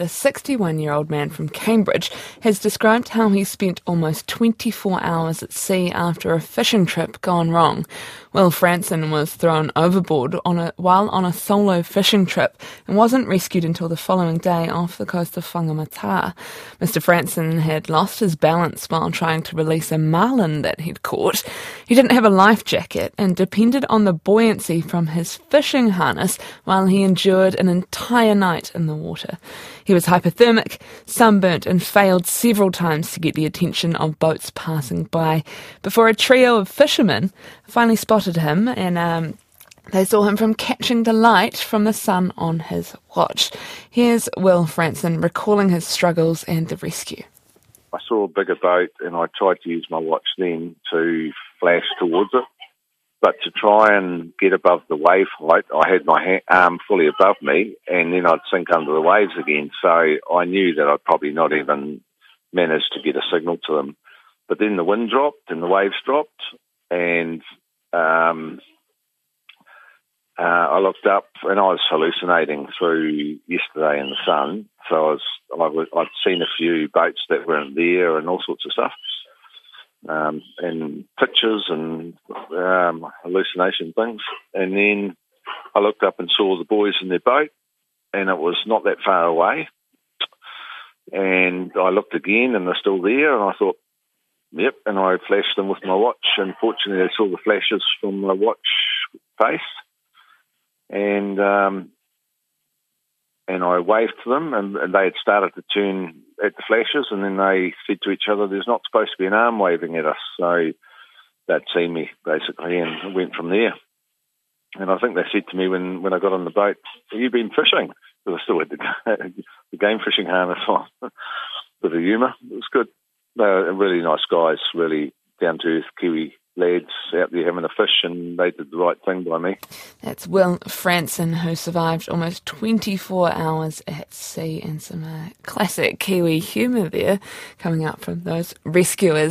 The 61 year old man from Cambridge has described how he spent almost 24 hours at sea after a fishing trip gone wrong. Will Fransen was thrown overboard on a, while on a solo fishing trip and wasn't rescued until the following day off the coast of Whangamata. Mr. Fransen had lost his balance while trying to release a marlin that he'd caught. He didn't have a life jacket and depended on the buoyancy from his fishing harness while he endured an entire night in the water. He was hypothermic, sunburnt, and failed several times to get the attention of boats passing by before a trio of fishermen finally spotted him and um, they saw him from catching the light from the sun on his watch. Here's Will Fransen recalling his struggles and the rescue. I saw a bigger boat and I tried to use my watch then to flash towards it. Try and get above the wave height, I had my hand, arm fully above me, and then I'd sink under the waves again. So I knew that I'd probably not even manage to get a signal to them. But then the wind dropped and the waves dropped, and um, uh, I looked up and I was hallucinating through yesterday in the sun. So I was, I was I'd seen a few boats that weren't there and all sorts of stuff um, and pictures and um, hallucination things. And then I looked up and saw the boys in their boat, and it was not that far away. And I looked again, and they're still there. And I thought, yep. And I flashed them with my watch. And fortunately, I saw the flashes from the watch face. And um, and I waved to them, and, and, they had started to turn at the flashes, and then they said to each other, "There's not supposed to be an arm waving at us." So they'd seen me basically, and went from there. And I think they said to me when, when I got on the boat, "Have you been fishing?" Because I still had the, the game fishing harness on. Bit of humour. It was good. They were really nice guys, really down to earth Kiwi lads out there having a fish, and they did the right thing by me. That's Will Fransen, who survived almost 24 hours at sea, and some uh, classic Kiwi humour there coming up from those rescuers.